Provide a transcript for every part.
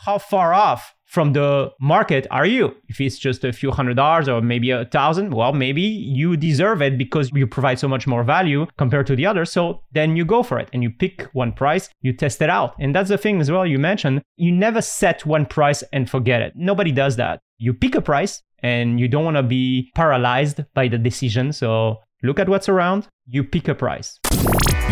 how far off from the market are you? If it's just a few hundred dollars or maybe a thousand, well, maybe you deserve it because you provide so much more value compared to the other. So then you go for it and you pick one price, you test it out. And that's the thing as well you mentioned. You never set one price and forget it. Nobody does that. You pick a price and you don't want to be paralyzed by the decision. So look at what's around, you pick a price.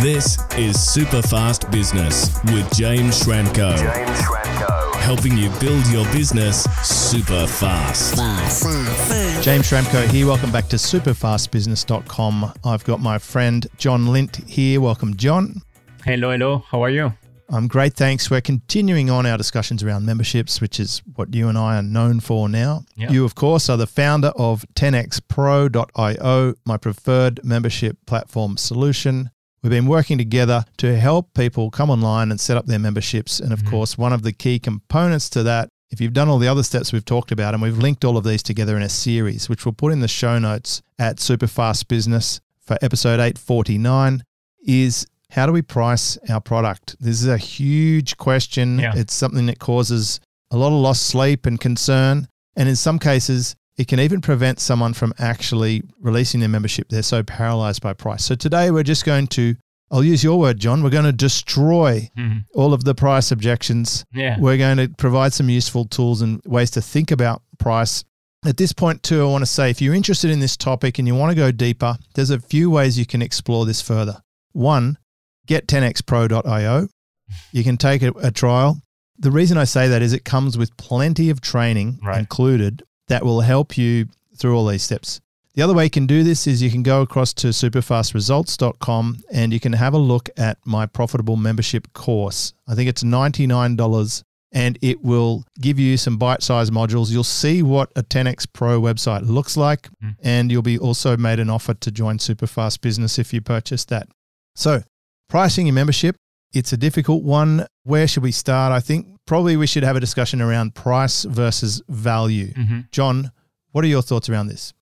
This is Super Fast Business with James Schramko. James Schramko helping you build your business super fast. fast. James Schramko here. Welcome back to superfastbusiness.com. I've got my friend John Lint here. Welcome, John. Hello, hello. How are you? I'm great, thanks. We're continuing on our discussions around memberships, which is what you and I are known for now. Yep. You, of course, are the founder of 10xpro.io, my preferred membership platform solution. We've been working together to help people come online and set up their memberships. And of mm-hmm. course, one of the key components to that, if you've done all the other steps we've talked about, and we've linked all of these together in a series, which we'll put in the show notes at Superfast Business for episode 849, is how do we price our product? This is a huge question. Yeah. It's something that causes a lot of lost sleep and concern. And in some cases, it can even prevent someone from actually releasing their membership. They're so paralyzed by price. So today we're just going to, I'll use your word, John, we're going to destroy mm-hmm. all of the price objections. Yeah. We're going to provide some useful tools and ways to think about price. At this point, too, I want to say if you're interested in this topic and you want to go deeper, there's a few ways you can explore this further. One, get 10xpro.io. You can take a, a trial. The reason I say that is it comes with plenty of training right. included that will help you through all these steps. The other way you can do this is you can go across to superfastresults.com and you can have a look at my profitable membership course. I think it's $99 and it will give you some bite sized modules. You'll see what a 10x Pro website looks like, mm. and you'll be also made an offer to join Superfast Business if you purchase that. So, pricing your membership, it's a difficult one. Where should we start? I think probably we should have a discussion around price versus value. Mm-hmm. John, what are your thoughts around this?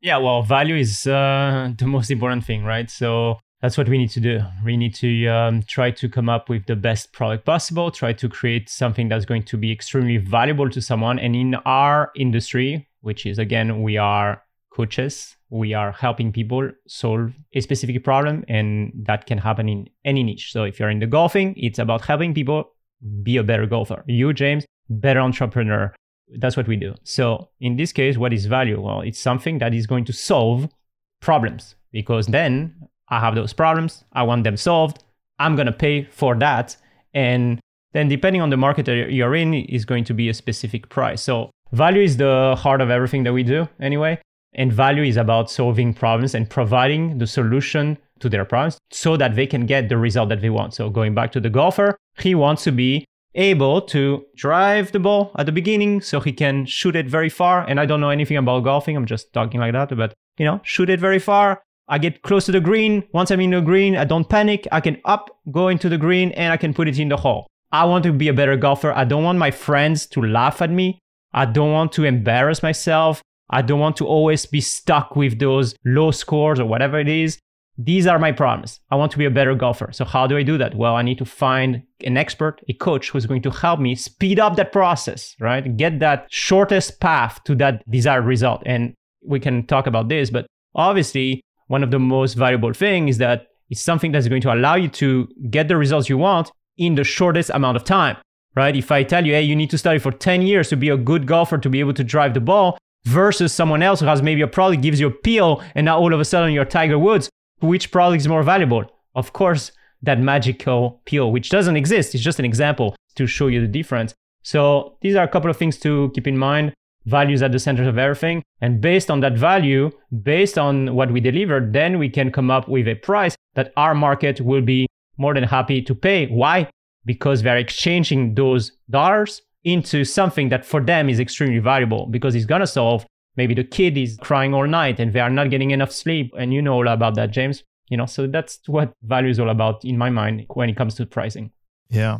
Yeah, well, value is uh, the most important thing, right? So that's what we need to do. We need to um, try to come up with the best product possible, try to create something that's going to be extremely valuable to someone. And in our industry, which is again, we are coaches, we are helping people solve a specific problem, and that can happen in any niche. So if you're in the golfing, it's about helping people be a better golfer. You, James, better entrepreneur. That's what we do. So in this case, what is value? Well, it's something that is going to solve problems because then I have those problems. I want them solved. I'm going to pay for that. And then depending on the market that you're in is going to be a specific price. So value is the heart of everything that we do anyway. And value is about solving problems and providing the solution to their problems so that they can get the result that they want. So going back to the golfer, he wants to be able to drive the ball at the beginning so he can shoot it very far. And I don't know anything about golfing. I'm just talking like that, but you know, shoot it very far. I get close to the green. Once I'm in the green, I don't panic. I can up, go into the green, and I can put it in the hole. I want to be a better golfer. I don't want my friends to laugh at me. I don't want to embarrass myself. I don't want to always be stuck with those low scores or whatever it is. These are my problems. I want to be a better golfer. So how do I do that? Well, I need to find an expert, a coach who's going to help me speed up that process, right? Get that shortest path to that desired result. And we can talk about this, but obviously one of the most valuable things is that it's something that's going to allow you to get the results you want in the shortest amount of time, right? If I tell you, hey, you need to study for 10 years to be a good golfer to be able to drive the ball versus someone else who has maybe a product gives you a pill and now all of a sudden you're Tiger Woods, which product is more valuable? Of course, that magical pill, which doesn't exist. It's just an example to show you the difference. So these are a couple of things to keep in mind. Values at the center of everything. And based on that value, based on what we deliver, then we can come up with a price that our market will be more than happy to pay. Why? Because they're exchanging those dollars into something that for them is extremely valuable because it's going to solve maybe the kid is crying all night and they are not getting enough sleep and you know all about that james you know so that's what value is all about in my mind when it comes to pricing yeah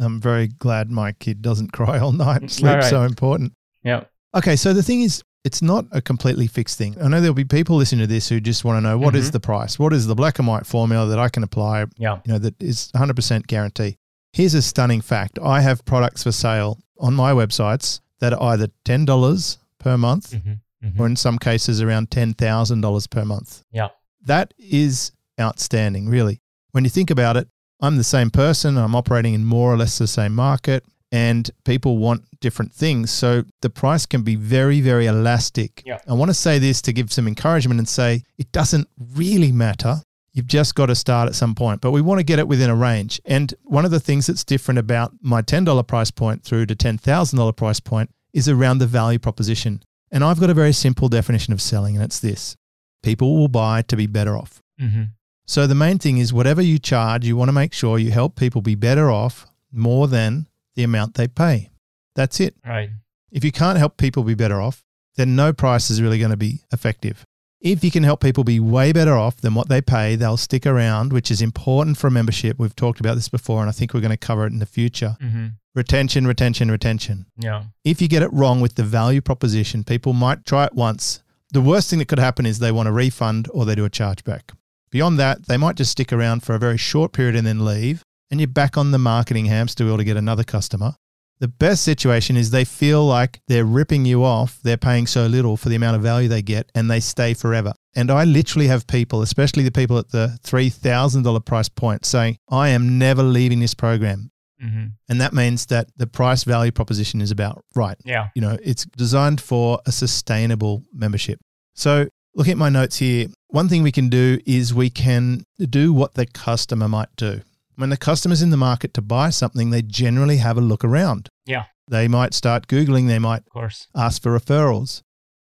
i'm very glad my kid doesn't cry all night sleep's right. so important yeah okay so the thing is it's not a completely fixed thing. I know there'll be people listening to this who just want to know what mm-hmm. is the price? What is the black and white formula that I can apply? Yeah. You know, that is 100% guarantee. Here's a stunning fact. I have products for sale on my websites that are either $10 per month mm-hmm. Mm-hmm. or in some cases around $10,000 per month. Yeah. That is outstanding, really. When you think about it, I'm the same person, I'm operating in more or less the same market, and people want different things. So the price can be very, very elastic. Yeah. I want to say this to give some encouragement and say it doesn't really matter. You've just got to start at some point, but we want to get it within a range. And one of the things that's different about my $10 price point through to $10,000 price point is around the value proposition. And I've got a very simple definition of selling, and it's this people will buy to be better off. Mm-hmm. So the main thing is whatever you charge, you want to make sure you help people be better off more than the amount they pay. That's it. Right. If you can't help people be better off, then no price is really going to be effective. If you can help people be way better off than what they pay, they'll stick around, which is important for a membership. We've talked about this before, and I think we're going to cover it in the future. Mm-hmm. Retention, retention, retention. Yeah. If you get it wrong with the value proposition, people might try it once. The worst thing that could happen is they want a refund or they do a chargeback. Beyond that, they might just stick around for a very short period and then leave, and you're back on the marketing hamster wheel to get another customer. The best situation is they feel like they're ripping you off. They're paying so little for the amount of value they get and they stay forever. And I literally have people, especially the people at the $3,000 price point, saying, I am never leaving this program. Mm-hmm. And that means that the price value proposition is about right. Yeah. You know, it's designed for a sustainable membership. So, looking at my notes here, one thing we can do is we can do what the customer might do. When the customer's in the market to buy something, they generally have a look around. Yeah. They might start Googling, they might Of course. ask for referrals.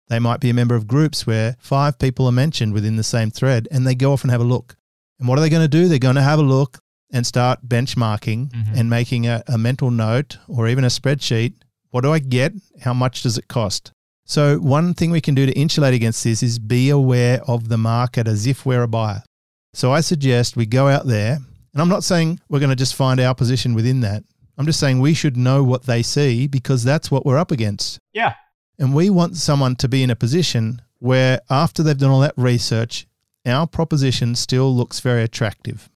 They might be a member of groups where five people are mentioned within the same thread and they go off and have a look. And what are they going to do? They're going to have a look and start benchmarking Mhm. and making a, a mental note or even a spreadsheet. What do I get? How much does it cost? So, one thing we can do to insulate against this is be aware of the market as if we're a buyer. So, I suggest we go out there, and I'm not saying we're going to just find our position within that. I'm just saying we should know what they see because that's what we're up against. Yeah. And we want someone to be in a position where, after they've done all that research, our proposition still looks very attractive.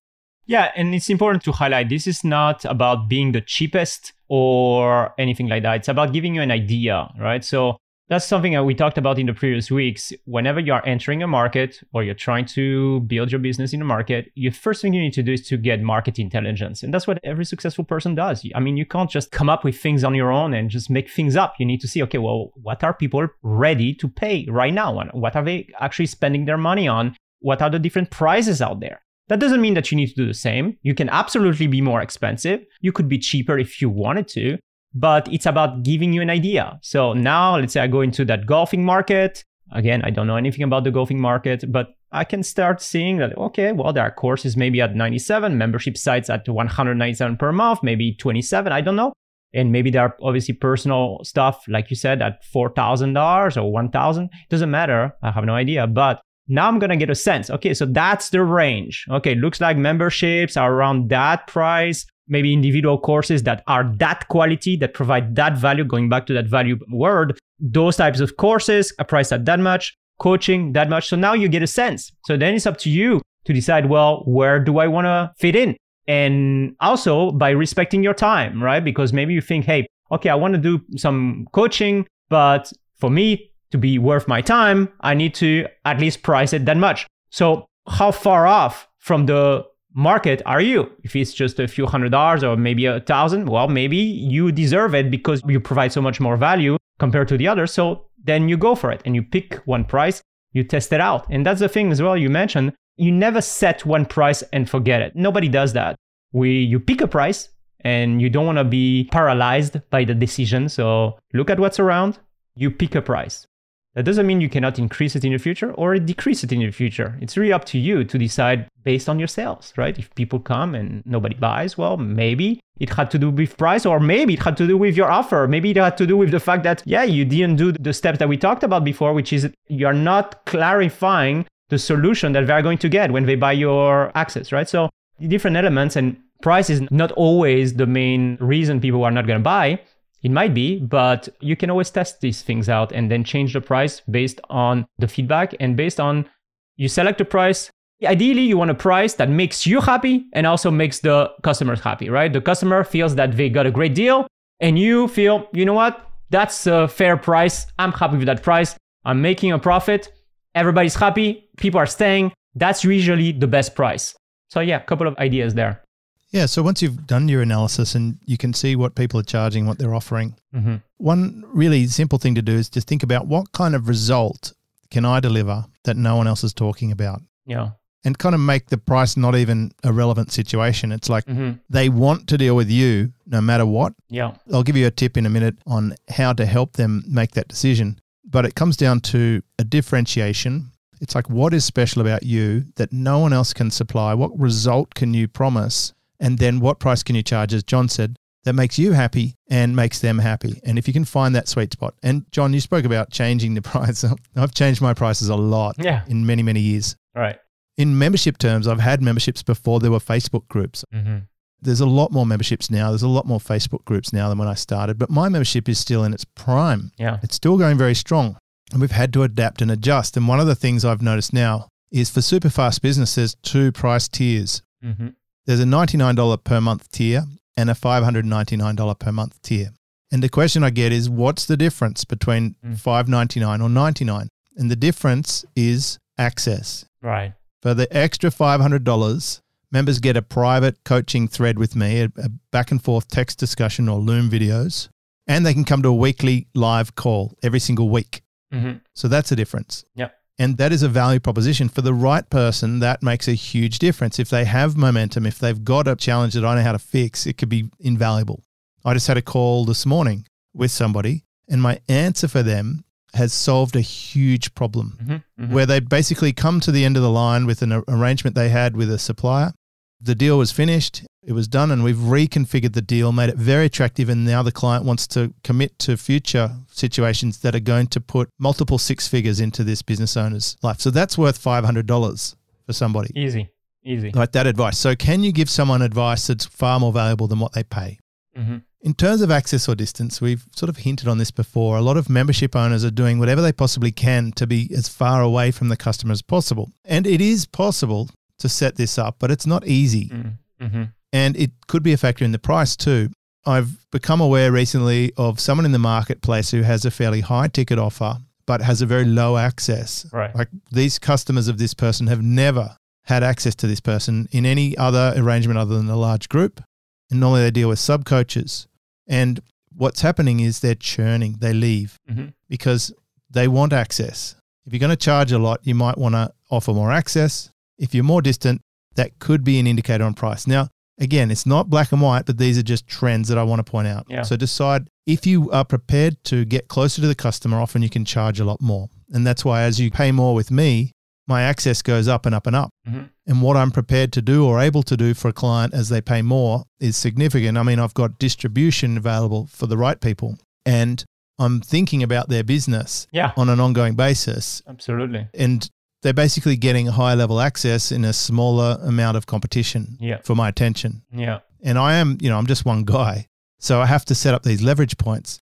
Yeah, and it's important to highlight this is not about being the cheapest or anything like that. It's about giving you an idea, right? So that's something that we talked about in the previous weeks. Whenever you are entering a market or you're trying to build your business in a market, the first thing you need to do is to get market intelligence. And that's what every successful person does. I mean, you can't just come up with things on your own and just make things up. You need to see, okay, well, what are people ready to pay right now? And What are they actually spending their money on? What are the different prices out there? That doesn't mean that you need to do the same. You can absolutely be more expensive. You could be cheaper if you wanted to, but it's about giving you an idea. So now, let's say I go into that golfing market. Again, I don't know anything about the golfing market, but I can start seeing that, okay, well, there are courses maybe at 97, membership sites at 197 per month, maybe 27, I don't know. And maybe there are obviously personal stuff, like you said, at $4,000 or 1000 Doesn't matter. I have no idea. But now I'm going to get a sense. Okay, so that's the range. Okay, looks like memberships are around that price. Maybe individual courses that are that quality, that provide that value, going back to that value word, those types of courses are priced at that much, coaching that much. So now you get a sense. So then it's up to you to decide, well, where do I want to fit in? And also by respecting your time, right? Because maybe you think, hey, okay, I want to do some coaching, but for me, to be worth my time, I need to at least price it that much. So, how far off from the market are you? If it's just a few hundred dollars or maybe a thousand, well, maybe you deserve it because you provide so much more value compared to the others. So, then you go for it and you pick one price, you test it out. And that's the thing as well you mentioned. You never set one price and forget it. Nobody does that. We you pick a price and you don't want to be paralyzed by the decision. So look at what's around, you pick a price. That doesn't mean you cannot increase it in the future or decrease it in the future. It's really up to you to decide based on your sales, right? If people come and nobody buys, well, maybe it had to do with price, or maybe it had to do with your offer. Maybe it had to do with the fact that, yeah, you didn't do the steps that we talked about before, which is you're not clarifying the solution that they're going to get when they buy your access, right? So different elements and price is not always the main reason people are not going to buy it might be, but you can always test these things out and then change the price based on the feedback and based on you select a price. Ideally, you want a price that makes you happy and also makes the customers happy, right? The customer feels that they got a great deal and you feel, you know what, that's a fair price. I'm happy with that price. I'm making a profit. Everybody's happy. People are staying. That's usually the best price. So, yeah, a couple of ideas there. Yeah. So once you've done your analysis and you can see what people are charging, what they're offering, mm-hmm. one really simple thing to do is just think about what kind of result can I deliver that no one else is talking about? Yeah. And kind of make the price not even a relevant situation. It's like mm-hmm. they want to deal with you no matter what. Yeah. I'll give you a tip in a minute on how to help them make that decision. But it comes down to a differentiation. It's like, what is special about you that no one else can supply? What result can you promise? And then what price can you charge? As John said, that makes you happy and makes them happy. And if you can find that sweet spot, and John, you spoke about changing the price. I've changed my prices a lot yeah. in many, many years. Right. In membership terms, I've had memberships before there were Facebook groups. Mm-hmm. There's a lot more memberships now. There's a lot more Facebook groups now than when I started, but my membership is still in its prime. Yeah. It's still going very strong. And we've had to adapt and adjust. And one of the things I've noticed now is for super fast business, there's two price tiers. Mm-hmm. There's a $99 per month tier and a $599 per month tier. And the question I get is what's the difference between mm. 599 or 99? And the difference is access. Right. For the extra $500, members get a private coaching thread with me, a, a back and forth text discussion or Loom videos, and they can come to a weekly live call every single week. Mm-hmm. So that's a difference. Yep. And that is a value proposition for the right person. That makes a huge difference. If they have momentum, if they've got a challenge that I know how to fix, it could be invaluable. I just had a call this morning with somebody, and my answer for them has solved a huge problem mm-hmm, mm-hmm. where they basically come to the end of the line with an arrangement they had with a supplier. The deal was finished it was done and we've reconfigured the deal, made it very attractive, and now the client wants to commit to future situations that are going to put multiple six figures into this business owner's life. So that's worth five hundred dollars for somebody. Easy, easy. Like that advice. So can you give someone advice that's far more valuable than what they pay? Mm-hmm. In terms of access or distance, we've sort of hinted on this before. A lot of membership owners are doing whatever they possibly can to be as far away from the customer as possible. And it is possible to set this up, but it's not easy. Mm, mm-hmm. And it could be a factor in the price too. I've become aware recently of someone in the marketplace who has a fairly high ticket offer, but has a very low access. Right. Like these customers of this person have never had access to this person in any other arrangement other than a large group. And normally they deal with sub coaches. And what's happening is they're churning, they leave mm-hmm. because they want access. If you're going to charge a lot, you might want to offer more access. If you're more distant, that could be an indicator on price. Now, again, it's not black and white, but these are just trends that I want to point out. Yeah. So decide if you are prepared to get closer to the customer, often you can charge a lot more. And that's why as you pay more with me, my access goes up and up and up. Mm-hmm. And what I'm prepared to do or able to do for a client as they pay more is significant. I mean, I've got distribution available for the right people. And I'm thinking about their business yeah. on an ongoing basis. Absolutely. And they're basically getting high level access in a smaller amount of competition yeah. for my attention. Yeah. And I am, you know, I'm just one guy. So I have to set up these leverage points.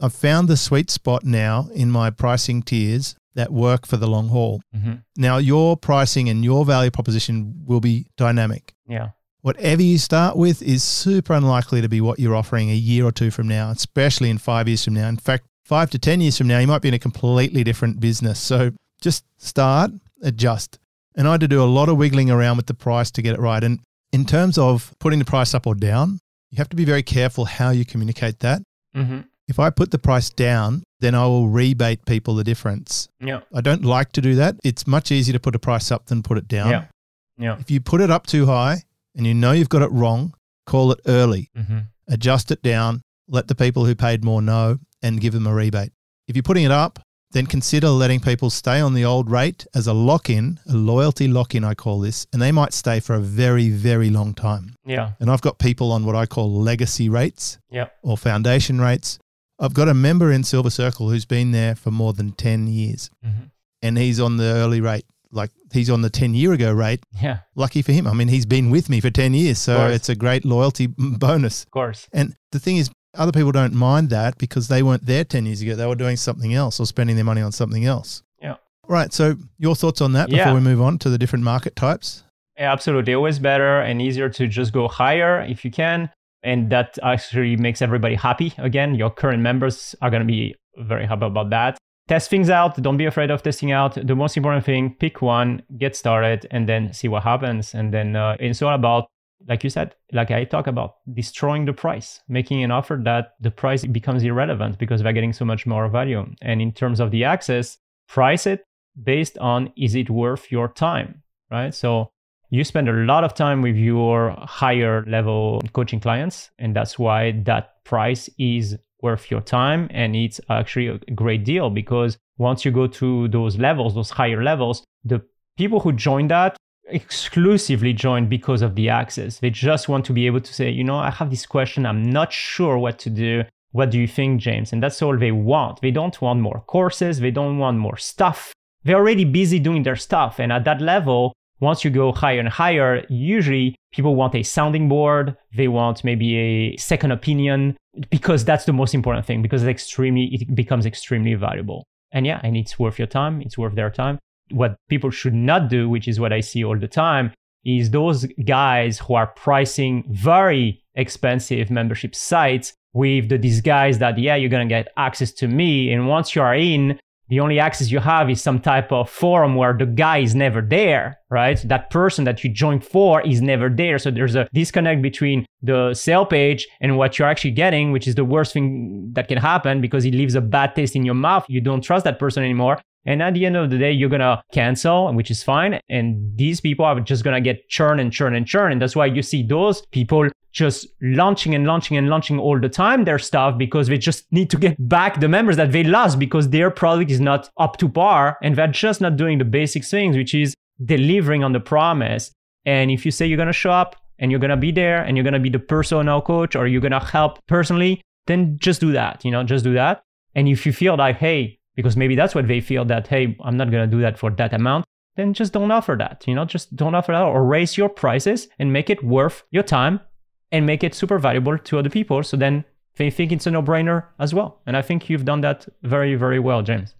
I've found the sweet spot now in my pricing tiers that work for the long haul. Mm-hmm. Now, your pricing and your value proposition will be dynamic. Yeah. Whatever you start with is super unlikely to be what you're offering a year or two from now, especially in five years from now. In fact, five to 10 years from now, you might be in a completely different business. So just start, adjust. And I had to do a lot of wiggling around with the price to get it right. And in terms of putting the price up or down, you have to be very careful how you communicate that. Mm-hmm. If I put the price down, then I will rebate people the difference. Yeah. I don't like to do that. It's much easier to put a price up than put it down. Yeah. Yeah. If you put it up too high and you know you've got it wrong, call it early. Mm-hmm. Adjust it down, let the people who paid more know, and give them a rebate. If you're putting it up then consider letting people stay on the old rate as a lock in, a loyalty lock in, I call this, and they might stay for a very, very long time. Yeah. And I've got people on what I call legacy rates yeah. or foundation rates. I've got a member in Silver Circle who's been there for more than 10 years mm-hmm. and he's on the early rate. Like he's on the 10 year ago rate. Yeah. Lucky for him. I mean, he's been with me for 10 years. So it's a great loyalty bonus. Of course. And the thing is, other people don't mind that because they weren't there 10 years ago. They were doing something else or spending their money on something else. Yeah. Right. So, your thoughts on that before yeah. we move on to the different market types? Yeah, absolutely. Always better and easier to just go higher if you can. And that actually makes everybody happy. Again, your current members are going to be very happy about that. Test things out. Don't be afraid of testing out. The most important thing, pick one, get started, and then see what happens. And then uh, it's all about, like you said, like I talk about, destroying the price, making an offer that the price becomes irrelevant because they're getting so much more value. And in terms of the access, price it based on is it worth your time, right? So you spend a lot of time with your higher level coaching clients and that's why that price is worth your time and it's actually a great deal because once you go to those levels those higher levels the people who join that exclusively join because of the access they just want to be able to say you know i have this question i'm not sure what to do what do you think james and that's all they want they don't want more courses they don't want more stuff they're already busy doing their stuff and at that level once you go higher and higher, usually people want a sounding board. They want maybe a second opinion because that's the most important thing because it's extremely, it becomes extremely valuable. And yeah, and it's worth your time. It's worth their time. What people should not do, which is what I see all the time, is those guys who are pricing very expensive membership sites with the disguise that, yeah, you're to get access to me. And once you are in, the only access you have is some type of forum where the guy is never there, right? That person that you joined for is never there. So there's a disconnect between the sale page and what you're actually getting, which is the worst thing that can happen because it leaves a bad taste in your mouth. You don't trust that person anymore. And at the end of the day, you're to cancel, which is fine. And these people are just to get churn and churn and churn. And that's why you see those people just launching and launching and launching all the time their stuff because they just need to get back the members that they lost because their product is not up to par and they're just not doing the basic things, which is delivering on the promise. And if you say you're to show up and you're to be there and you're to be the personal coach or you're to help personally, then just do that, you know, just do that. And if you feel like, hey, because maybe that's what they feel that, hey, I'm not going to do that for that amount, then just don't offer that, you know, just don't offer that or raise your prices and make it worth your time and make it super valuable to other people. So then they think it's a no brainer as well. And I think you've done that very, very well, James.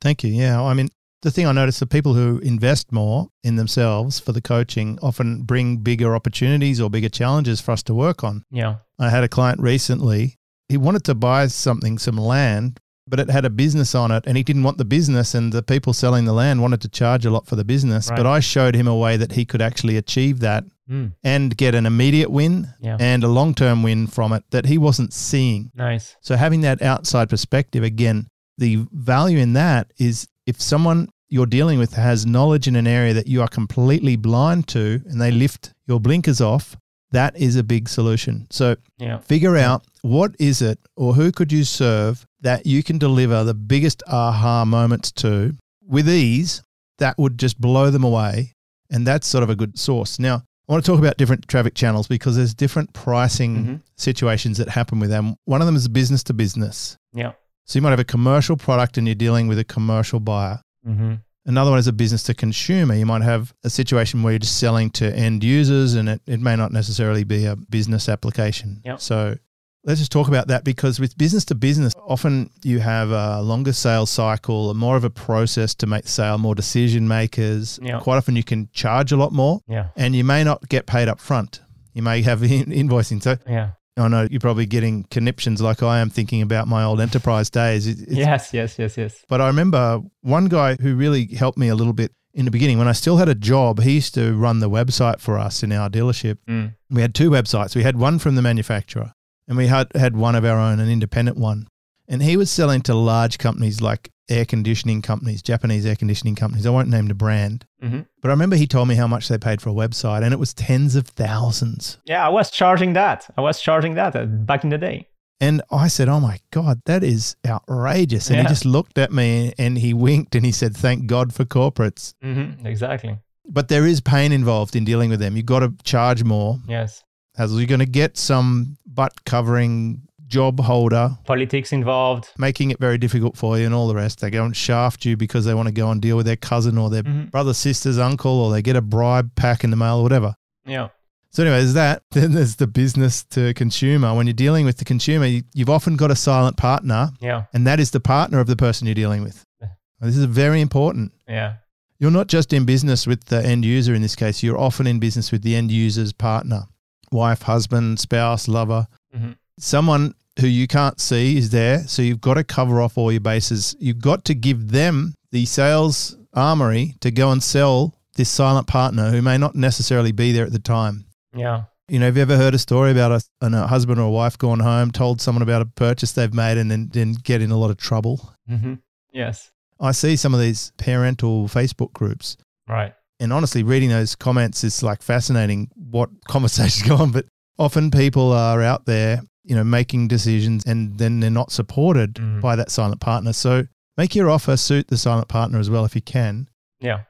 Thank you. Yeah. I mean, the thing I notice the people who invest more in themselves for the coaching often bring bigger opportunities or bigger challenges for us to work on. Yeah. I had a client recently. He wanted to buy something, some land, but it had a business on it and he didn't want the business and the people selling the land wanted to charge a lot for the business right. but i showed him a way that he could actually achieve that mm. and get an immediate win yeah. and a long-term win from it that he wasn't seeing nice so having that outside perspective again the value in that is if someone you're dealing with has knowledge in an area that you are completely blind to and they lift your blinkers off that is a big solution. So yeah. figure out what is it or who could you serve that you can deliver the biggest aha moments to with ease that would just blow them away. And that's sort of a good source. Now, I want to talk about different traffic channels because there's different pricing mm-hmm. situations that happen with them. One of them is business to business. Yeah. So you might have a commercial product and you're dealing with a commercial buyer. Mm-hmm. Another one is a business to consumer. You might have a situation where you're just selling to end users and it, it may not necessarily be a business application. Yep. So let's just talk about that because with business to business, often you have a longer sales cycle, more of a process to make sale, more decision makers. Yep. Quite often you can charge a lot more yeah. and you may not get paid up front. You may have invoicing. So yeah. I know you're probably getting conniptions like I am thinking about my old enterprise days. It's, yes, yes, yes, yes. But I remember one guy who really helped me a little bit in the beginning when I still had a job. He used to run the website for us in our dealership. Mm. We had two websites. We had one from the manufacturer and we had, had one of our own, an independent one. And he was selling to large companies like air conditioning companies, Japanese air conditioning companies. I won't name the brand. Mm-hmm. But I remember he told me how much they paid for a website, and it was tens of thousands. Yeah, I was charging that. I was charging that uh, back in the day. And I said, Oh my God, that is outrageous. And yeah. he just looked at me and he winked and he said, Thank God for corporates. Mm-hmm, exactly. But there is pain involved in dealing with them. You've got to charge more. Yes. As you're going to get some butt covering job holder, politics involved, making it very difficult for you, and all the rest. They go and shaft you because they want to go and deal with their cousin or their mm-hmm. brother, sister's uncle, or they get a bribe pack in the mail or whatever. Yeah. So, anyway, there's that. Then there's the business to consumer. When you're dealing with the consumer, you, have often got a silent partner. Yeah. And that is the partner of the person you're dealing with. This is very important. Yeah. You're not just in business with the end user in this case, you're often in business with the end user's partner wife, husband, spouse, lover, mm-hmm. someone who you can't see is there. So you've got to cover off all your bases. You've got to give them the sales armory to go and sell this silent partner who may not necessarily be there at the time. Yeah. You know, have you ever heard a story about a, a husband or a wife gone home, told someone about a purchase they've made, and then, then get in a lot of trouble? Mm-hmm. Yes. I see some of these parental Facebook groups. Right. And honestly, reading those comments is like fascinating what conversations go on. But often people are out there, you know, making decisions and then they're not supported mm. by that silent partner. So make your offer suit the silent partner as well if you can. Yeah.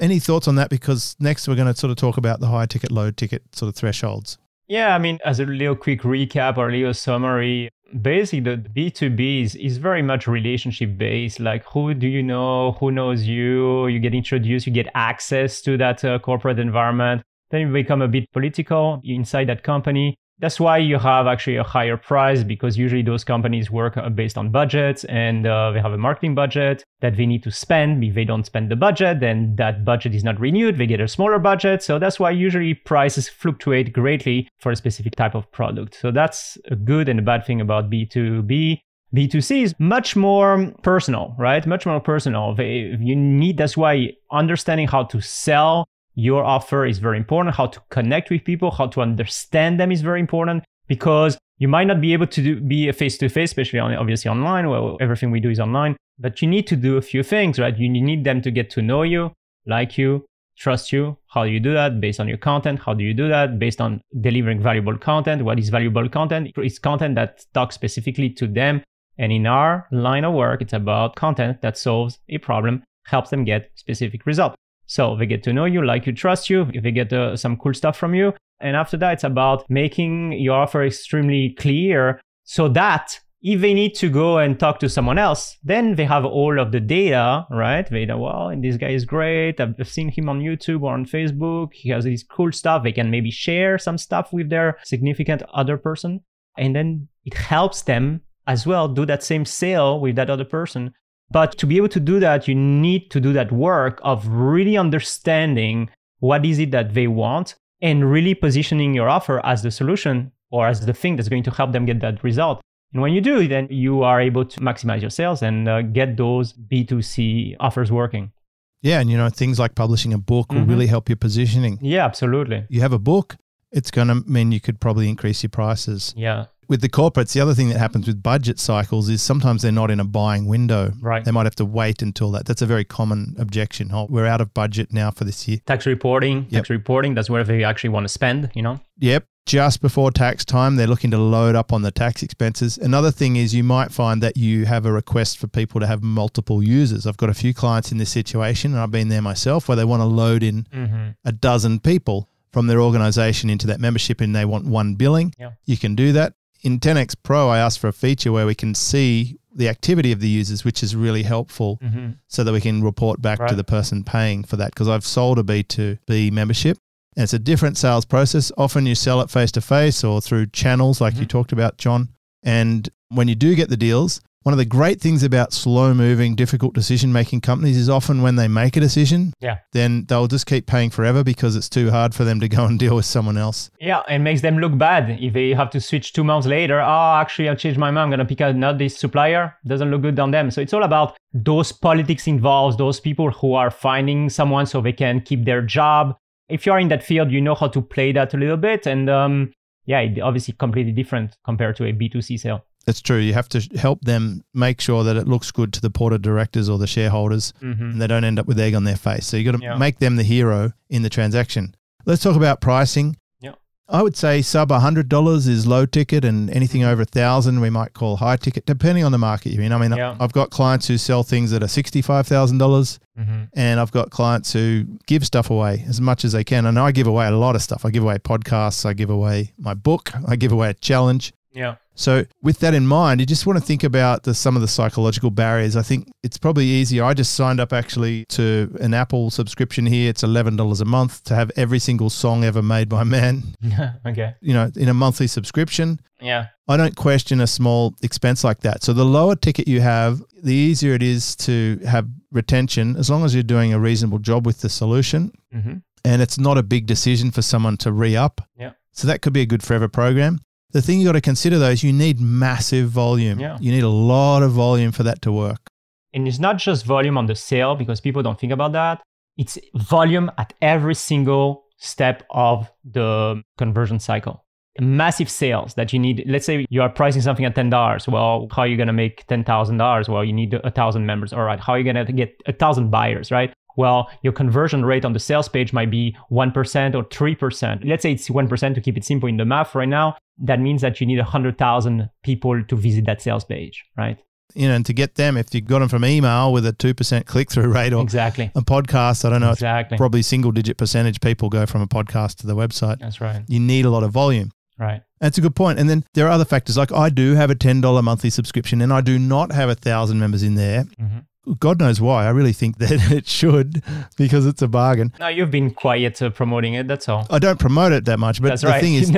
Any thoughts on that? Because next we're going to sort of talk about the high ticket, low ticket sort of thresholds. Yeah, I mean, as a little quick recap or a little summary, basically the B2B is, is very much relationship based. Like, who do you know? Who knows you? You get introduced, you get access to that uh, corporate environment. Then you become a bit political inside that company. That's why you have actually a higher price because usually those companies work uh, based on budgets and uh, they have a marketing budget that they need to spend. If they don't spend the budget, then that budget is not renewed. They get a smaller budget. So that's why usually prices fluctuate greatly for a specific type of product. So that's a good and a bad thing about B2B. B2C is much more personal, right? Much more personal. They, you need, that's why understanding how to sell your offer is very important. How to connect with people, how to understand them is very important because you might not be able to do, be a face to face, especially on, obviously online. Well, everything we do is online, but you need to do a few things, right? You need them to get to know you, like you, trust you. How do you do that? Based on your content. How do you do that? Based on delivering valuable content. What is valuable content? It's content that talks specifically to them. And in our line of work, it's about content that solves a problem, helps them get specific result. So they get to know you, like you, trust you, they get uh, some cool stuff from you. And after that, it's about making your offer extremely clear so that if they need to go and talk to someone else, then they have all of the data, right? They know, well, this guy is great. I've seen him on YouTube or on Facebook. He has this cool stuff. They can maybe share some stuff with their significant other person. And then it helps them as well do that same sale with that other person but to be able to do that, you need to do that work of really understanding what is it that they want and really positioning your offer as the solution or as the thing that's going to help them get that result. And when you do, then you are able to maximize your sales and uh, get those B2C offers working. Yeah. And, you know, things like publishing a book will mm-hmm. really help your positioning. Yeah, absolutely. You have a book, it's going to mean you could probably increase your prices. Yeah with the corporates, the other thing that happens with budget cycles is sometimes they're not in a buying window. Right. They might have to wait until that. That's a very common objection. Oh, we're out of budget now for this year. Tax reporting, yep. tax reporting, that's where they actually want to spend, you know? Yep. Just before tax time, they're looking to load up on the tax expenses. Another thing is you might find that you have a request for people to have multiple users. I've got a few clients in this situation, and I've been there myself, where they want to load in mm-hmm. a dozen people from their organization into that membership and they want one billing. Yeah. You can do that in 10x Pro, I asked for a feature where we can see the activity of the users, which is really helpful mm-hmm. so that we can report back right. to the person paying for that. Because I've sold a B2B membership and it's a different sales process. Often you sell it face to face or through channels like mm-hmm. you talked about, John. And when you do get the deals, one of the great things about slow moving, difficult decision making companies is often when they make a decision, yeah. then they'll just keep paying forever because it's too hard for them to go and deal with someone else. Yeah, it makes them look bad if they have to switch two months later. Oh, actually, I changed my mind. I'm going to pick out not this supplier. Doesn't look good on them. So it's all about those politics involved, those people who are finding someone so they can keep their job. If you're in that field, you know how to play that a little bit. And um, yeah, it obviously completely different compared to a B2C sale. It's true. You have to help them make sure that it looks good to the board of directors or the shareholders mm-hmm. and they don't end up with egg on their face. So you've got to yeah. make them the hero in the transaction. Let's talk about pricing. Yeah. I would say sub $100 is low ticket and anything over a 1000 we might call high ticket depending on the market you're in. I mean, yeah. I've got clients who sell things that are $65,000 mm-hmm. and I've got clients who give stuff away as much as they can. And I give away a lot of stuff. I give away podcasts, I give away my book, I give away a challenge. Yeah. So, with that in mind, you just want to think about the, some of the psychological barriers. I think it's probably easier. I just signed up actually to an Apple subscription here. It's $11 a month to have every single song ever made by man. okay. You know, in a monthly subscription. Yeah. I don't question a small expense like that. So, the lower ticket you have, the easier it is to have retention as long as you're doing a reasonable job with the solution. Mm-hmm. And it's not a big decision for someone to re up. Yeah So that could be a good forever program. The thing you got to consider though is you need massive volume. Yeah. You need a lot of volume for that to work. And it's not just volume on the sale because people don't think about that. It's volume at every single step of the conversion cycle. Massive sales that you need. Let's say you are pricing something at ten dollars. Well, how are you gonna make ten thousand dollars? Well, you need a thousand members. All right. How are you gonna get a thousand buyers? Right. Well, your conversion rate on the sales page might be 1% or 3%. Let's say it's 1% to keep it simple in the math right now. That means that you need 100,000 people to visit that sales page, right? you know, and to get them, if you got them from email with a 2% click through rate or exactly. a podcast, I don't know, exactly. probably single digit percentage people go from a podcast to the website. That's right. You need a lot of volume. Right. That's a good point. And then there are other factors like I do have a $10 monthly subscription and I do not have a thousand members in there. Mm-hmm. God knows why. I really think that it should because it's a bargain. No, you've been quiet promoting it. That's all. I don't promote it that much, but That's the right. thing is,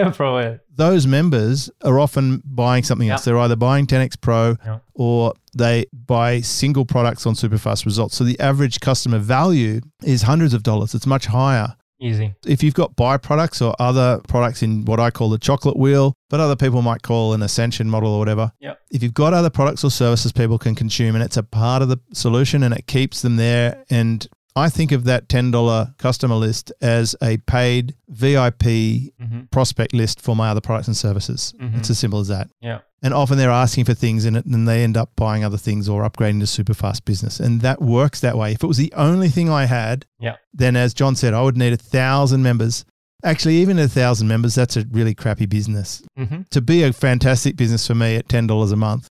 those members are often buying something else. Yeah. They're either buying 10x Pro Yeah. or they buy single products on Superfast Results. So the average customer value is hundreds of dollars. It's much higher. Easy. If you've got byproducts or other products in what I call the chocolate wheel, but other people might call an ascension model or whatever. Yep. If you've got other products or services people can consume and it's a part of the solution and it keeps them there and I think of that $10 customer list as a paid VIP Mm-hmm. prospect list for my other products and services. Mhm. It's as simple as that. Yeah. And often they're asking for things in it and they end up buying other things or upgrading to super fast business. And that works that way. If it was the only thing I had, Yeah. then as John said, I would need a thousand members. Actually, even a thousand members, that's a really crappy business. Mm-hmm. To be a fantastic business for me at $10 a month,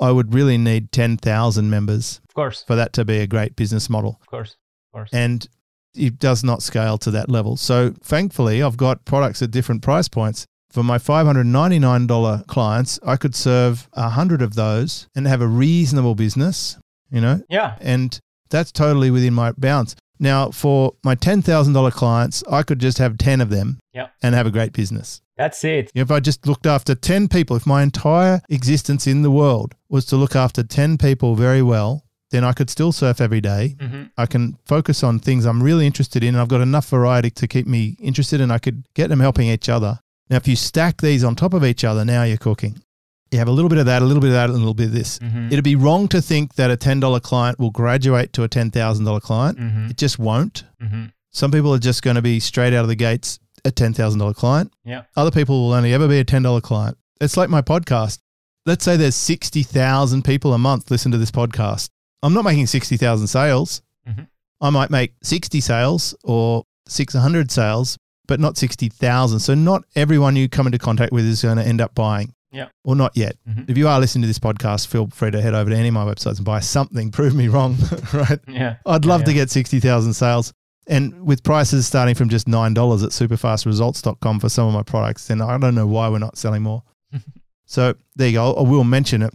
I would really need 10,000 members Of course. for that to be a great business model. Of course. Course. And it does not scale to that level. So thankfully, I've got products at different price points. For my $599 clients, I could serve a hundred of those and have a reasonable business, you know, yeah. and that's totally within my bounds. Now, for my $10,000 clients, I could just have 10 of them Yeah. and have a great business. That's it. If I just looked after 10 people, if my entire existence in the world was to look after 10 people very well, then I could still surf every day. Mm-hmm. I can focus on things I'm really interested in, and I've got enough variety to keep me interested, and I could get them helping each other. Now, if you stack these on top of each other, now you're cooking. You have a little bit of that, a little bit of that, and a little bit of this. Mm-hmm. It'd be wrong to think that a $10 client will graduate to a $10,000 client. Mm-hmm. It just won't. Mm-hmm. Some people are just going to be straight out of the gates a $10,000 client. Yeah. Other people will only ever be a $10 client. It's like my podcast. Let's say there's 60,000 people a month listen to this podcast. I'm not making 60,000 sales. Mhm. I might make 60 sales or 600 sales, but not 60,000. So not everyone you come into contact with is going to end up buying. Yeah. Or not yet. Mhm. If you are listening to this podcast, feel free to head over to any of my websites and buy something. Prove me wrong, right? Yeah. I'd love Yeah, to yeah. get 60,000 sales. And with prices starting from just $9 at superfastresults.com for some of my products, then I don't know why we're not selling more. so there you go. I will mention it.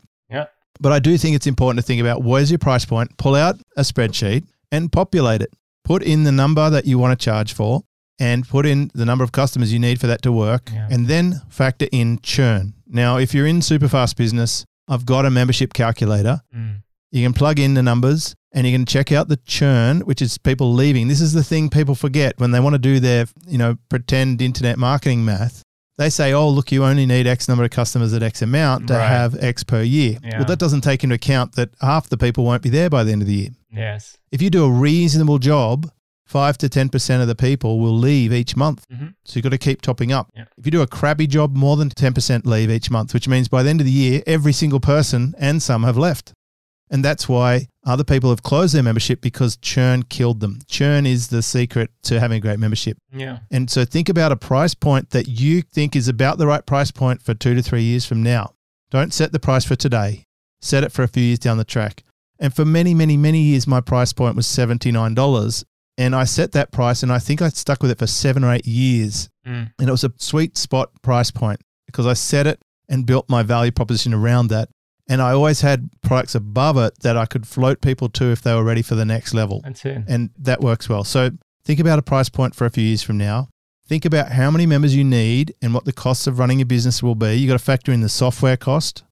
But I do think it's important to think about where's your price point, pull out a spreadsheet and populate it. Put in the number that you want to charge for and put in the number of customers you need for that to work Yeah. and then factor in churn. Now, if you're in Superfast business, I've got a membership calculator Mm. you can plug in the numbers and you can check out the churn, which is people leaving. This is the thing people forget when they want to do their, you know, pretend internet marketing math. They say, oh, look, you only need X number of customers at X amount to Right. have X per year. Yeah. Well, that doesn't take into account that half the people won't be there by the end of the year. Yes. If you do a reasonable job, five to 10% of the people will leave each month. Mhm. So you've got to keep topping up. Yeah. If you do a crappy job, more than 10% leave each month, which means by the end of the year, every single person and some have left. And that's why other people have closed their membership because churn killed them. Churn is the secret to having a great membership. Yeah. And so think about a price point that you think is about the right price point for two to three years from now. Don't set the price for today, set it for a few years down the track. And for many, many, many years, my price point was $79. And I set that price and I think I stuck with it for seven or eight years. Mm. And it was a sweet spot price point because I set it and built my value proposition around that. And I always had products above it that I could float people to if they were ready for the next level That's it. and that works well. So think about a price point for a few years from now. Think about how many members you need and what the costs of running a business will be. You got to factor in the software cost.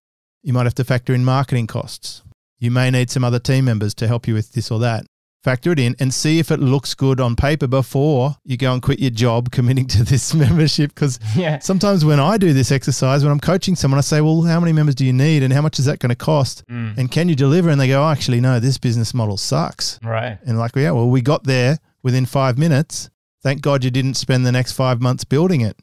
You might have to factor in marketing costs. You may need some other team members to help you with this or that. Factor it in and see if it looks good on paper before you go and quit your job committing to this membership because yeah. sometimes when i do this exercise when i'm coaching someone i say well how many members do you need and how much is that going to cost mm. and can you deliver and they go oh, actually no this business model sucks right and like yeah well we got there within five minutes thank god you didn't spend the next five months building it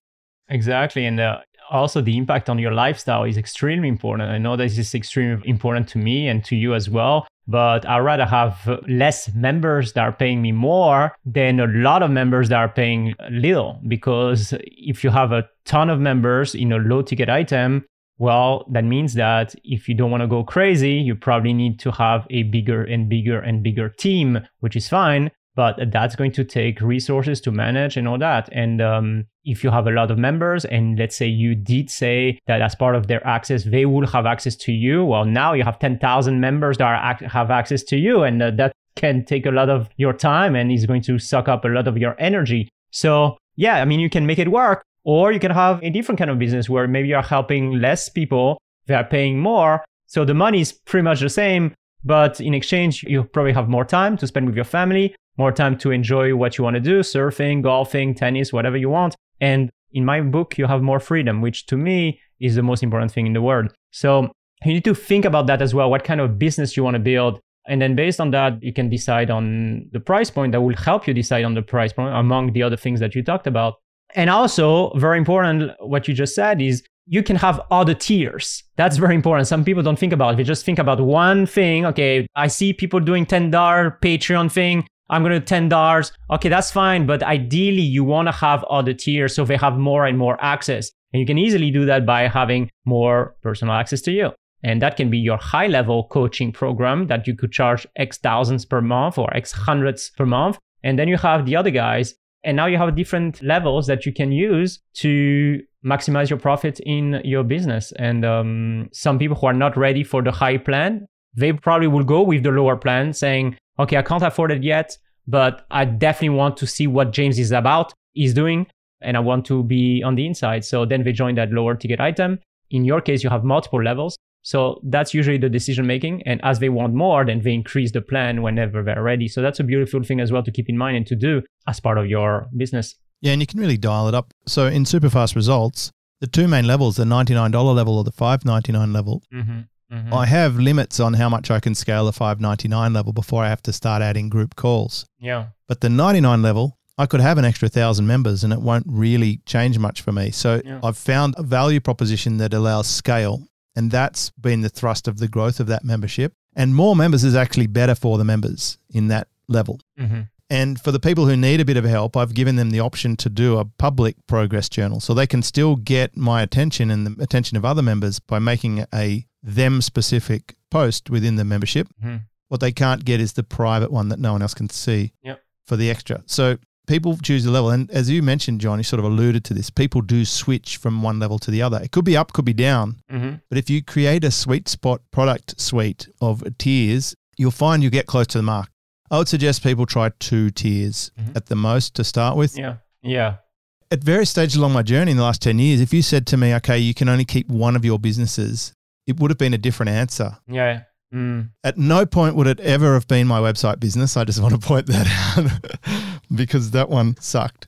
exactly and uh, also the impact on your lifestyle is extremely important. I know this is extremely important to me and to you as well. But I'd rather have less members that are paying me more than a lot of members that are paying little. Because if you have a ton of members in a low ticket item, well, that means that if you don't want to go crazy, you probably need to have a bigger and bigger and bigger team, which is fine but that's going to take resources to manage and all that. And um, if you have a lot of members, and let's say you did say that as part of their access, they will have access to you. Well, now you have 10,000 members that are, have access to you, and uh, that can take a lot of your time and is going to suck up a lot of your energy. So, yeah, I mean, you can make it work, or you can have a different kind of business where maybe you're helping less people, they are paying more. So the money is pretty much the same, but in exchange, you probably have more time to spend with your family more time to enjoy what you want to do surfing, golfing, tennis, whatever you want. And in my book, you have more freedom, which to me is the most important thing in the world. So you need to think about that as well. What kind of business you want to build? And then based on that, you can decide on the price point that will help you decide on the price point among the other things that you talked about. And also, very important, what you just said is you can have other tiers. That's very important. Some people don't think about it. They just think about one thing. Okay, I see people doing $10 Patreon thing. I'm going to $10. Okay, that's fine. But ideally, you want to have other tiers so they have more and more access. And you can easily do that by having more personal access to you. And that can be your high level coaching program that you could charge X thousands per month or X hundreds per month. And then you have the other guys. And now you have different levels that you can use to maximize your profit in your business. And um, some people who are not ready for the high plan, they probably will go with the lower plan saying, okay, I can't afford it yet, but I definitely want to see what James is about, is doing, and I want to be on the inside. So then they join that lower ticket item. In your case, you have multiple levels. So that's usually the decision making. And as they want more, then they increase the plan whenever they're ready. So that's a beautiful thing as well to keep in mind and to do as part of your business. Yeah, and you can really dial it up. So in Superfast results, the two main levels, the $99 level or the 599 level, mm-hmm. Mm-hmm. I have limits on how much I can scale the 599 level before I have to start adding group calls. Yeah. But the 99 level, I could have an extra thousand members and it won't really change much for me. So yeah. I've found a value proposition that allows scale. And that's been the thrust of the growth of that membership. And more members is actually better for the members in that level. Mm-hmm. And for the people who need a bit of help, I've given them the option to do a public progress journal. So they can still get my attention and the attention of other members by making a them specific post within the membership. Mm-hmm. What they can't get is the private one that no one else can see yep. for the extra. So people choose a level. And as you mentioned, John, you sort of alluded to this. People do switch from one level to the other. It could be up, could be down. Mm-hmm. But if you create a sweet spot product suite of tiers, you'll find you get close to the mark. I would suggest people try two tiers mm-hmm. at the most to start with. Yeah. Yeah. At various stages along my journey in the last 10 years, if you said to me, okay, you can only keep one of your businesses, it would have been a different answer. Yeah. Mm. At no point would it ever have been my website business. I just want to point that out because that one sucked.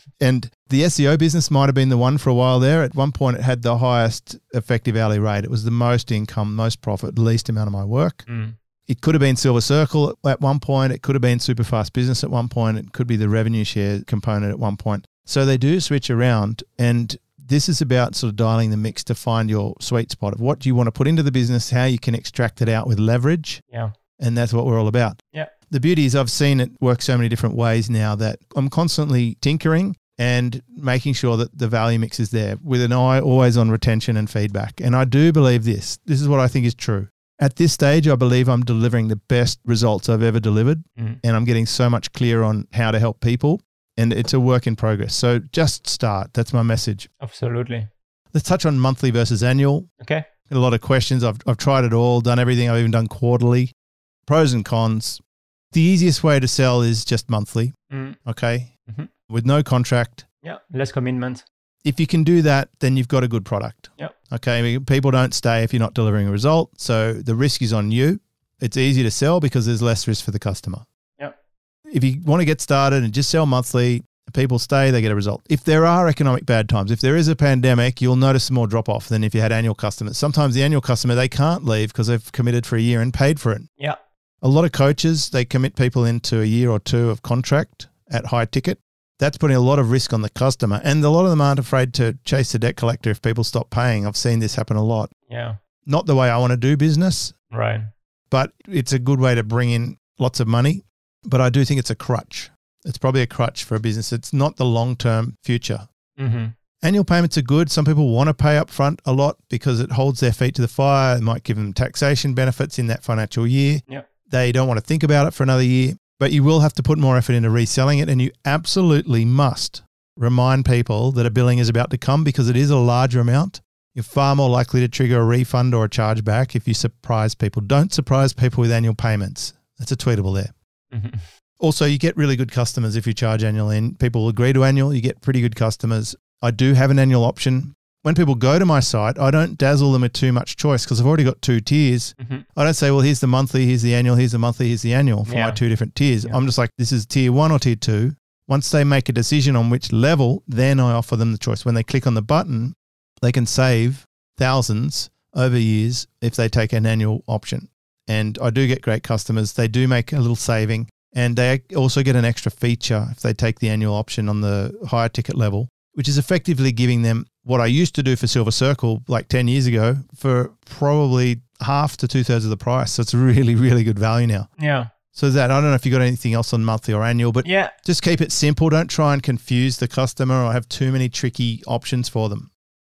and the SEO business might have been the one for a while there. At one point, it had the highest effective hourly rate. It was the most income, most profit, least amount of my work. Mm. It could have been Silver Circle at one point. It could have been Superfast Business at one point. It could be the revenue share component at one point. So they do switch around. And this is about sort of dialing the mix to find your sweet spot of what do you want to put into the business, how you can extract it out with leverage. Yeah. And that's what we're all about. Yeah. The beauty is I've seen it work so many different ways now that I'm constantly tinkering and making sure that the value mix is there with an eye always on retention and feedback. And I do believe this. This is what I think is true. At this stage, I believe I'm delivering the best results I've ever delivered, mm. and I'm getting so much clearer on how to help people. And it's a work in progress. So just start. That's my message. Absolutely. Let's touch on monthly versus annual. Okay. Got a lot of questions. I've, I've tried it all, done everything. I've even done quarterly. Pros and cons. The easiest way to sell is just monthly. Mm. Okay. Mm-hmm. With no contract. Yeah. Less commitment if you can do that, then you've got a good product. Yep. Okay. People don't stay if you're not delivering a result. So the risk is on you. It's easy to sell because there's less risk for the customer. Yep. if you want to get started and just sell monthly, people stay, they get a result. If there are economic bad times, if there is a pandemic, you'll notice more drop off than if you had annual customers. Sometimes the annual customer, they can't leave because they've committed for a year and paid for it. Yeah. A lot of coaches, they commit people into a year or two of contract at high ticket. That's putting a lot of risk on the customer. And a lot of them aren't afraid to chase the debt collector if people stop paying. I've seen this happen a lot. Yeah. Not the way I want to do business. Right. But it's a good way to bring in lots of money. But I do think it's a crutch. It's probably a crutch for a business. It's not the long term future. Mm-hmm. Annual payments are good. Some people want to pay up front a lot because it holds their feet to the fire. It might give them taxation benefits in that financial year. Yep. They don't want to think about it for another year, but you will have to put more effort into reselling it. And you absolutely must remind people that a billing is about to come because it is a larger amount. You're far more likely to trigger a refund or a chargeback if you surprise people. Don't surprise people with annual payments. That's a tweetable there. Mm-hmm. Also, you get really good customers if you charge annual in. People agree to annual, you get pretty good customers. I do have an annual option. When people go to my site, I don't dazzle them with too much choice because I've already got two tiers. Mm-hmm. I don't say, well, here's the monthly, here's the annual, here's the monthly, here's the annual for Yeah. my two different tiers. Yeah. I'm just like, this is tier one or tier two. Once they make a decision on which level, then I offer them the choice. When they click on the button, they can save thousands over years if they take an annual option. And I do get great customers. They do make a little saving and they also get an extra feature if they take the annual option on the higher ticket level, which is effectively giving them what I used to do for Silver Circle like 10 years ago for probably half to two thirds of the price. So it's really, really good value now. Yeah. So that I don't know if you got anything else on monthly or annual, but Yeah. just keep it simple. Don't try and confuse the customer or have too many tricky options for them.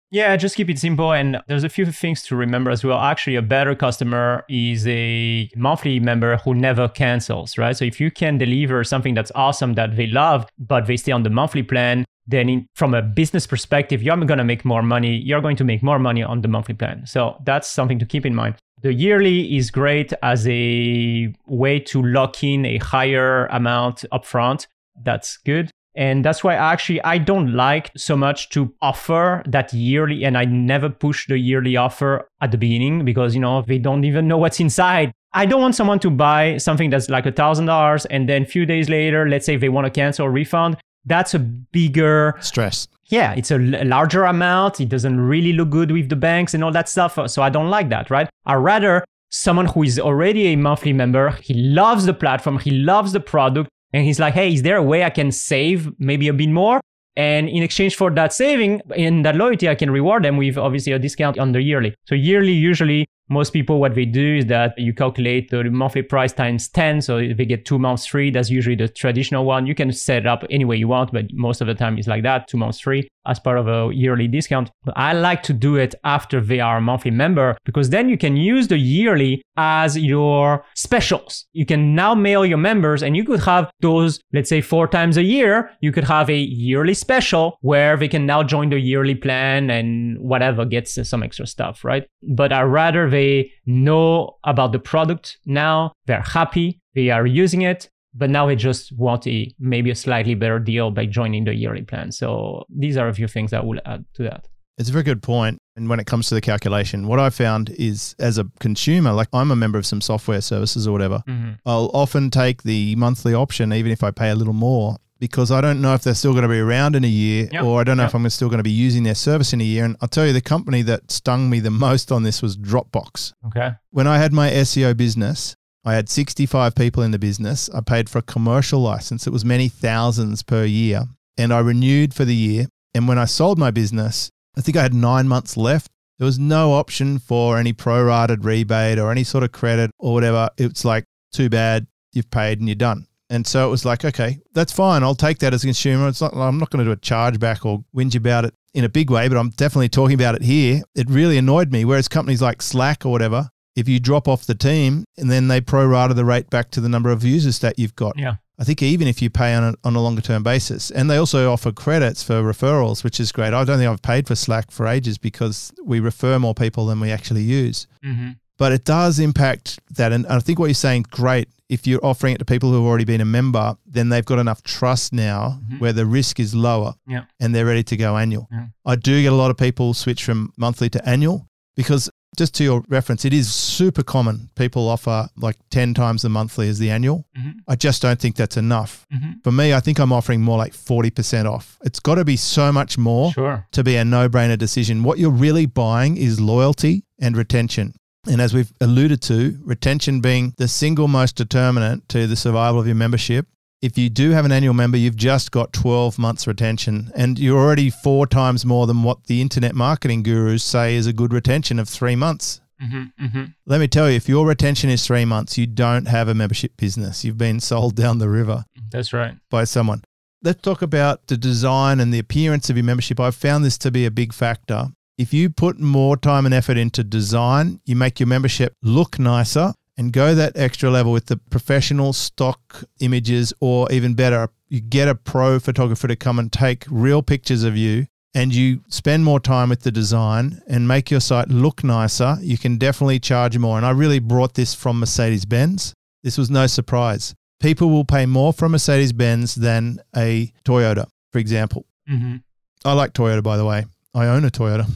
Yeah, just keep it simple. And there's a few things to remember as well. Actually, a better customer is a monthly member who never cancels, right? So if you can deliver something that's awesome that they love, but they stay on the monthly plan, then in, from a business perspective, you're going to make more money. You're going to make more money on the monthly plan. So that's something to keep in mind. The yearly is great as a way to lock in a higher amount upfront. That's good. And that's why actually I don't like so much to offer that yearly and I never push the yearly offer at the beginning because you know they don't even know what's inside. I don't want someone to buy something that's like a thousand dollars and then a few days later, let's say they want to cancel or refund. That's a bigger Stress. yeah, it's a l- larger amount. It doesn't really look good with the banks and all that stuff. Uh, so I don't like that, right? I rather someone who is already a monthly member, he loves the platform, he loves the product, and he's like, hey, is there a way I can save maybe a bit more? And in exchange for that saving and that loyalty, I can reward them with obviously a discount on the yearly. So yearly, usually most people, what they do is that you calculate the monthly price times 10. So they get two months free. That's usually the traditional one. You can set it up any way you want, but most of the time it's like that, two months free as part of a yearly discount. But I like to do it after they are a monthly member because then you can use the yearly as your specials. You can now mail your members and you could have those, let's say four times a year. You could have a yearly special where they can now join the yearly plan and whatever gets some extra stuff, right? But I rather they know about the product now, they're happy, they are using it, but now they just want a maybe a slightly better deal by joining the yearly plan. So these are a few things I will add to that. It's a very good point. And when it comes to the calculation, what I found is as a consumer, like I'm a member of some software services or whatever, mm-hmm. I'll often take the monthly option, even if I pay a little more, because I don't know if they're still going to be around in a year Yep. or I don't know Yep. if I'm still going to be using their service in a year. And I'll tell you, the company that stung me the most on this was Dropbox. Okay. When I had my SEO business, I had 65 people in the business. I paid for a commercial license. It was many thousands per year. And I renewed for the year. And when I sold my business, I think I had nine months left. There was no option for any prorated rebate or any sort of credit or whatever. It's like, too bad, you've paid and you're done. And so it was like, okay, that's fine. I'll take that as a consumer. It's not, I'm not going to do a chargeback or whinge about it in a big way, but I'm definitely talking about it here. It really annoyed me. Whereas companies like Slack or whatever, if you drop off the team and then they prorata the rate back to the number of users that you've got. Yeah. I think even if you pay on a, on a longer term basis, and they also offer credits for referrals, which is great. I don't think I've paid for Slack for ages because we refer more people than we actually use. Mm-hmm. But it does impact that. And I think what you're saying, great. If you're offering it to people who have already been a member, then they've got enough trust now Mhm. where the risk is lower Yeah. and they're ready to go annual. Yeah. I do get a lot of people switch from monthly to annual because just to your reference, it is super common. People offer like 10 times the monthly as the annual. Mm-hmm. I just don't think that's enough. Mm-hmm. For me, I think I'm offering more like 40% off. It's got to be so much more sure. to be a no brainer decision. What you're really buying is loyalty and retention. And as we've alluded to, retention being the single most determinant to the survival of your membership, if you do have an annual member, you've just got 12 months retention, and you're already four times more than what the internet marketing gurus say is a good retention of three months. Mm-hmm, mm-hmm. Let me tell you, if your retention is three months, you don't have a membership business. You've been sold down the river. That's right. By someone. Let's talk about the design and the appearance of your membership. I've found this to be a big factor. If you put more time and effort into design, you make your membership look nicer and go that extra level with the professional stock images, or even better, you get a pro photographer to come and take real pictures of you and you spend more time with the design and make your site look nicer, you can definitely charge more. And I really brought this from Mercedes Benz. This was no surprise. People will pay more for Mercedes Benz than a Toyota, for example. Mm-hmm. I like Toyota, by the way. I own a Toyota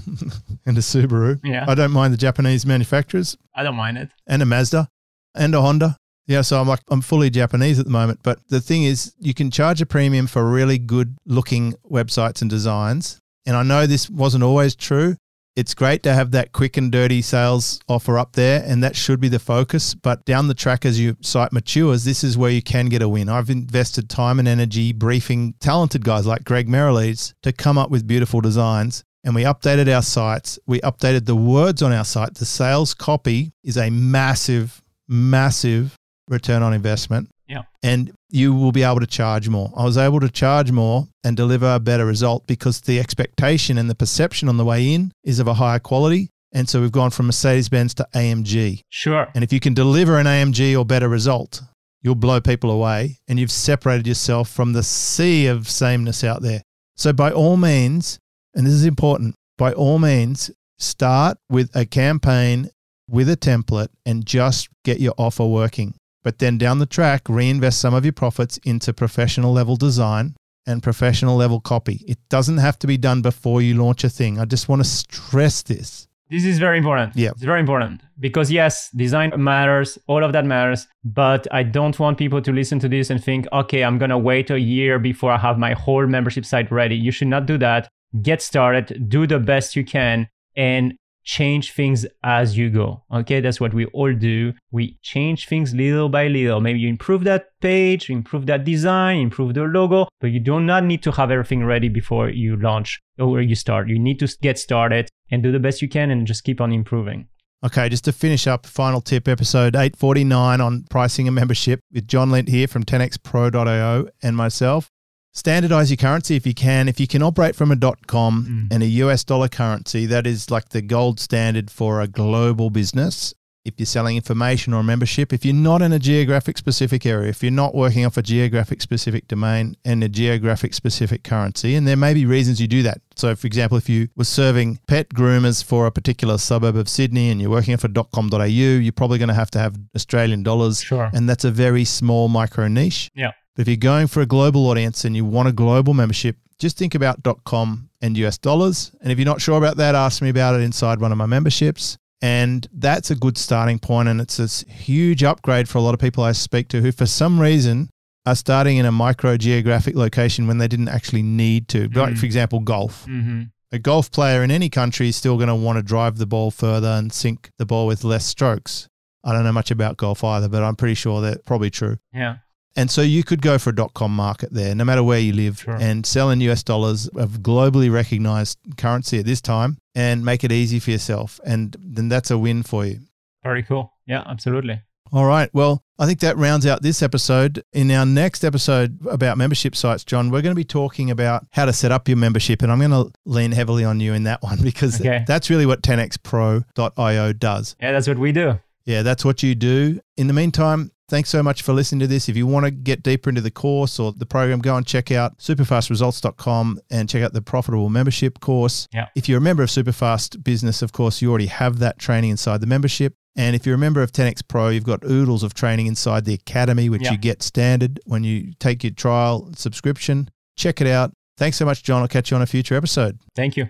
and a Subaru. Yeah. I don't mind the Japanese manufacturers. I don't mind it. And a Mazda and a Honda. Yeah, so I'm like I'm fully Japanese at the moment, but the thing is you can charge a premium for really good looking websites and designs. And I know this wasn't always true, it's great to have that quick and dirty sales offer up there, and that should be the focus. But down the track, as your site matures, this is where you can get a win. I've invested time and energy briefing talented guys like Greg Merrilees to come up with beautiful designs. And we updated our sites. We updated the words on our site. The sales copy is a massive, massive return on investment. Yeah. And you will be able to charge more. I was able to charge more and deliver a better result because the expectation and the perception on the way in is of a higher quality. And so we've gone from Mercedes Benz to AMG. Sure. And if you can deliver an AMG or better result, you'll blow people away and you've separated yourself from the sea of sameness out there. So, by all means, and this is important, by all means, start with a campaign with a template and just get your offer working. But then down the track, reinvest some of your profits into professional level design and professional level copy. It doesn't have to be done before you launch a thing. I just want to stress this. This is very important. Yeah. It's very important because, yes, design matters, all of that matters. But I don't want people to listen to this and think, okay, I'm going to wait a year before I have my whole membership site ready. You should not do that. Get started, do the best you can, and change things as you go. Okay, that's what we all do. We change things little by little. Maybe you improve that page, improve that design, improve the logo, but you do not need to have everything ready before you launch or you start. You need to get started and do the best you can and just keep on improving. Okay, just to finish up, final tip, episode 849 on pricing a membership with John Lint here from 10xpro.io and myself. Standardize your currency if you can. If you can operate from a dot .com mm. and a US dollar currency, that is like the gold standard for a global business. If you're selling information or membership, if you're not in a geographic specific area, if you're not working off a geographic specific domain and a geographic specific currency, and there may be reasons you do that. So, for example, if you were serving pet groomers for a particular suburb of Sydney and you're working off a .com.au, you're probably going to have to have Australian dollars. Sure. And that's a very small micro niche. Yeah. But if you're going for a global audience and you want a global membership, just think about .com and US dollars. And if you're not sure about that, ask me about it inside one of my memberships. And that's a good starting point, and it's a huge upgrade for a lot of people I speak to who, for some reason, are starting in a micro geographic location when they didn't actually need to. Mm-hmm. Like, for example, golf. Mm-hmm. A golf player in any country is still going to want to drive the ball further and sink the ball with less strokes. I don't know much about golf either, but I'm pretty sure that's probably true. Yeah. And so you could go for a dot com market there, no matter where you live, sure. and sell in US dollars of globally recognized currency at this time and make it easy for yourself. And then that's a win for you. Very cool. Yeah, absolutely. All right. Well, I think that rounds out this episode. In our next episode about membership sites, John, we're going to be talking about how to set up your membership. And I'm going to lean heavily on you in that one because okay. that's really what 10xpro.io does. Yeah, that's what we do. Yeah, that's what you do. In the meantime, Thanks so much for listening to this. If you want to get deeper into the course or the program, go and check out superfastresults.com and check out the profitable membership course. Yeah. If you're a member of Superfast Business, of course, you already have that training inside the membership. And if you're a member of 10x Pro, you've got oodles of training inside the academy, which yeah. you get standard when you take your trial subscription. Check it out. Thanks so much, John. I'll catch you on a future episode. Thank you.